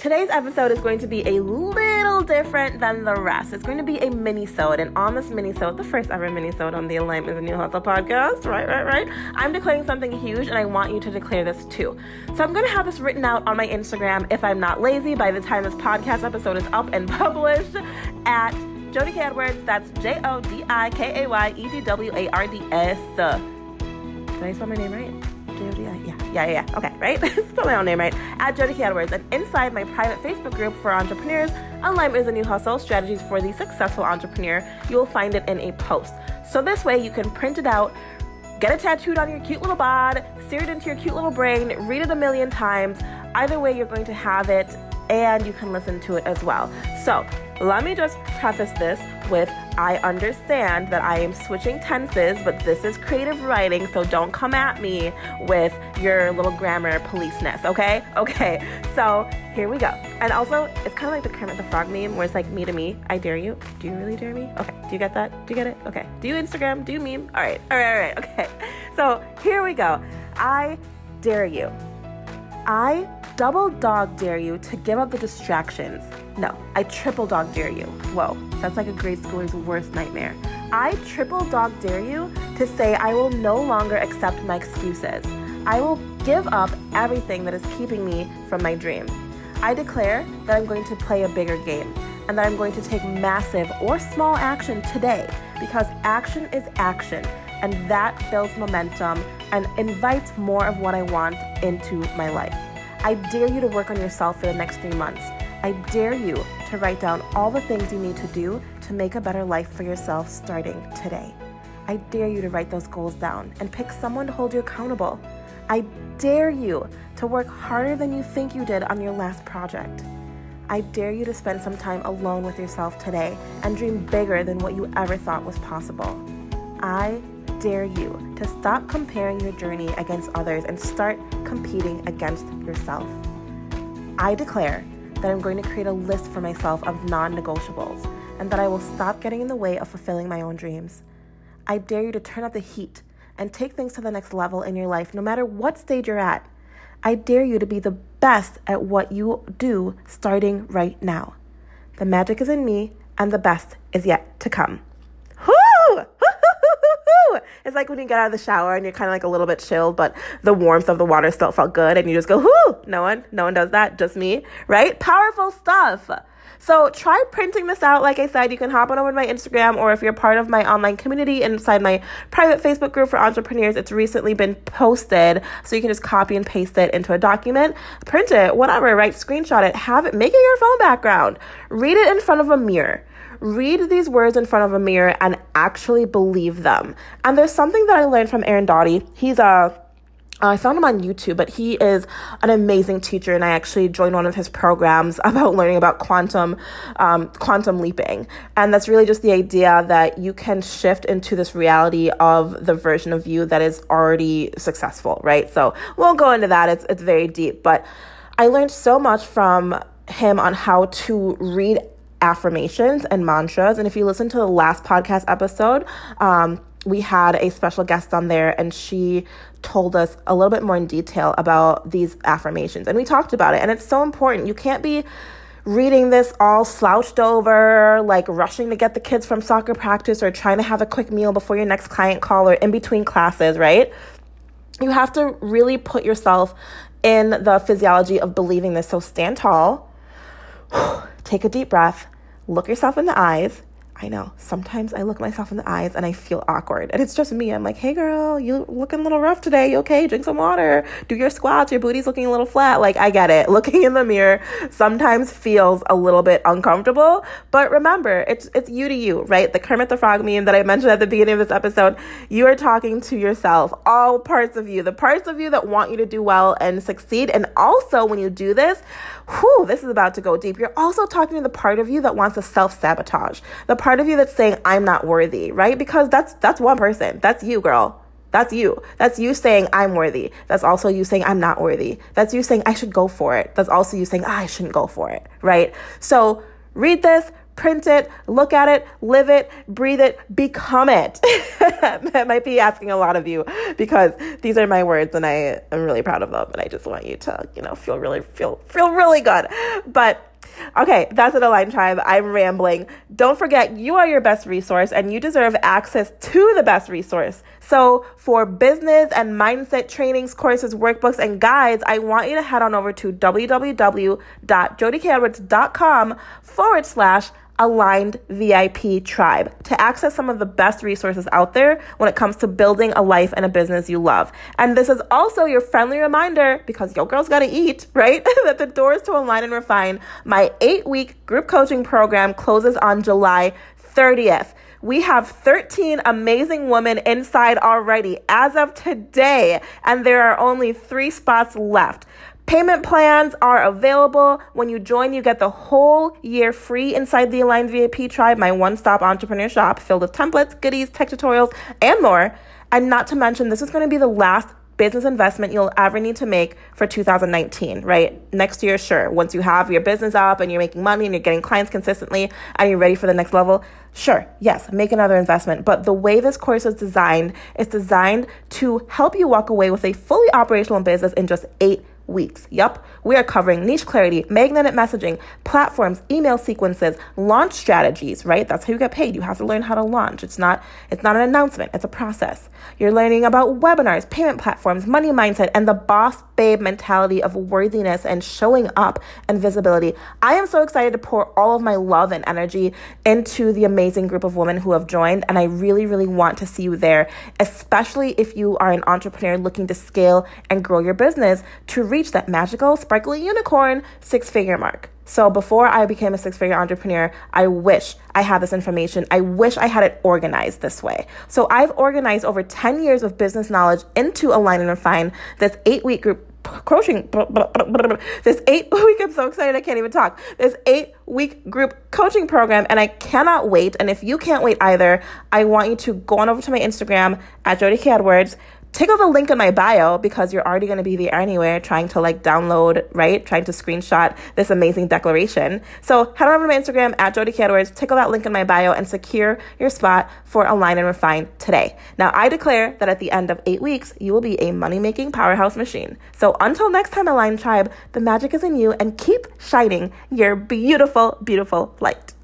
Today's episode is going to be a little different than the rest. It's going to be a mini-sode, and on this mini-sode, the first ever mini-sode on the Alignment is New Hustle podcast, right, right, right, I'm declaring something huge, and I want you to declare this too. So I'm going to have this written out on my Instagram if I'm not lazy by the time this podcast episode is up and published at Jodi Kay Edwards. That's J-O-D-I-K-A-Y-E-D-W-A-R-D-S. Did I spell my name right? Yeah yeah. Okay, right? Spell my own name right. At Jodi Kay Edwards. And inside my private Facebook group for entrepreneurs, Alignment is a New Hustle Strategies for the Successful Entrepreneur, you will find it in a post. So this way you can print it out, get it tattooed on your cute little bod, sear it into your cute little brain, read it a million times. Either way, you're going to have it and you can listen to it as well. So let me just preface this with I understand that I am switching tenses, but this is creative writing, so don't come at me with your little grammar policeness, okay? Okay, so here we go. And also, it's kind of like the Kermit the Frog meme where it's like me to me, I dare you. Do you really dare me? Okay, do you get that? Do you get it? Okay. Do you Instagram? Do you meme? All right, all right, all right, okay. So here we go. I dare you. I double dog dare you to give up the distractions. No, I triple dog dare you. Whoa, that's like a grade schooler's worst nightmare. I triple dog dare you to say I will no longer accept my excuses. I will give up everything that is keeping me from my dream. I declare that I'm going to play a bigger game and that I'm going to take massive or small action today because action is action and that builds momentum and invites more of what I want into my life. I dare you to work on yourself for the next three months. I dare you to write down all the things you need to do to make a better life for yourself starting today. I dare you to write those goals down and pick someone to hold you accountable. I dare you to work harder than you think you did on your last project. I dare you to spend some time alone with yourself today and dream bigger than what you ever thought was possible. I dare you to stop comparing your journey against others and start competing against yourself. I declare that I'm going to create a list for myself of non negotiables and that I will stop getting in the way of fulfilling my own dreams. I dare you to turn up the heat and take things to the next level in your life, no matter what stage you're at. I dare you to be the best at what you do starting right now. The magic is in me, and the best is yet to come. It's like when you get out of the shower and you're kind of like a little bit chilled, but the warmth of the water still felt good, and you just go, "Whoo!" No one, no one does that, just me, right? Powerful stuff. So try printing this out. Like I said, you can hop on over to my Instagram, or if you're part of my online community inside my private Facebook group for entrepreneurs, it's recently been posted. So you can just copy and paste it into a document, print it, whatever, right? Screenshot it, have it, make it your phone background, read it in front of a mirror read these words in front of a mirror and actually believe them. And there's something that I learned from Aaron Doughty. He's a I found him on YouTube, but he is an amazing teacher, and I actually joined one of his programs about learning about quantum, um, quantum leaping, and that's really just the idea that you can shift into this reality of the version of you that is already successful, right? So we'll go into that; it's it's very deep, but I learned so much from him on how to read affirmations and mantras. And if you listen to the last podcast episode, um, we had a special guest on there and she told us a little bit more in detail about these affirmations. And we talked about it. And it's so important. You can't be reading this all slouched over, like rushing to get the kids from soccer practice or trying to have a quick meal before your next client call or in between classes, right? You have to really put yourself in the physiology of believing this. So stand tall, take a deep breath, look yourself in the eyes. I know sometimes I look myself in the eyes and I feel awkward. And it's just me. I'm like, hey girl, you looking a little rough today. You okay? Drink some water. Do your squats. Your booty's looking a little flat. Like, I get it. Looking in the mirror sometimes feels a little bit uncomfortable. But remember, it's it's you to you, right? The Kermit the Frog meme that I mentioned at the beginning of this episode. You are talking to yourself, all parts of you, the parts of you that want you to do well and succeed. And also when you do this, whew, this is about to go deep. You're also talking to the part of you that wants to self-sabotage. The part of you that's saying, I'm not worthy, right? Because that's that's one person. That's you, girl. That's you. That's you saying, I'm worthy. That's also you saying, I'm not worthy. That's you saying, I should go for it. That's also you saying, ah, I shouldn't go for it, right? So read this, print it, look at it, live it, breathe it, become it. that might be asking a lot of you because these are my words and I am really proud of them and I just want you to, you know, feel really feel feel really good. But Okay, that's it, Align Tribe. I'm rambling. Don't forget, you are your best resource and you deserve access to the best resource. So, for business and mindset trainings, courses, workbooks, and guides, I want you to head on over to www.jodikayedwards.com forward slash aligned VIP tribe to access some of the best resources out there when it comes to building a life and a business you love. And this is also your friendly reminder because your girl's got to eat, right? that the doors to Align and Refine, my eight week group coaching program, closes on July 30th. We have 13 amazing women inside already as of today, and there are only three spots left. Payment plans are available. When you join, you get the whole year free inside the Aligned VIP Tribe, my one stop entrepreneur shop filled with templates, goodies, tech tutorials, and more. And not to mention, this is going to be the last business investment you'll ever need to make for 2019, right? Next year, sure. Once you have your business up and you're making money and you're getting clients consistently and you're ready for the next level, sure, yes, make another investment. But the way this course is designed is designed to help you walk away with a fully operational business in just eight weeks. Yup, we are covering niche clarity, magnetic messaging, platforms, email sequences, launch strategies, right? That's how you get paid. You have to learn how to launch. It's not it's not an announcement, it's a process. You're learning about webinars, payment platforms, money mindset, and the boss babe mentality of worthiness and showing up and visibility. I am so excited to pour all of my love and energy into the amazing group of women who have joined, and I really, really want to see you there, especially if you are an entrepreneur looking to scale and grow your business to reach reach that magical, sparkly unicorn six figure mark. So before I became a six figure entrepreneur, I wish I had this information. I wish I had it organized this way. So I've organized over 10 years of business knowledge into Align and Refine, this eight week group coaching this eight week i'm so excited i can't even talk this eight week group coaching program and i cannot wait and if you can't wait either i want you to go on over to my instagram at Jodi Kay Edwards take out the link in my bio because you're already going to be there anyway trying to like download right? Trying to screenshot this amazing declaration. So head on over to my instagram at Jodi Kay Edwards, tickle that link in my bio and secure your spot for align and refine today. Now i declare that at the end of eight weeks you will be a money-making powerhouse machine. So until next time align tribe the magic is in you and keep shining your beautiful beautiful light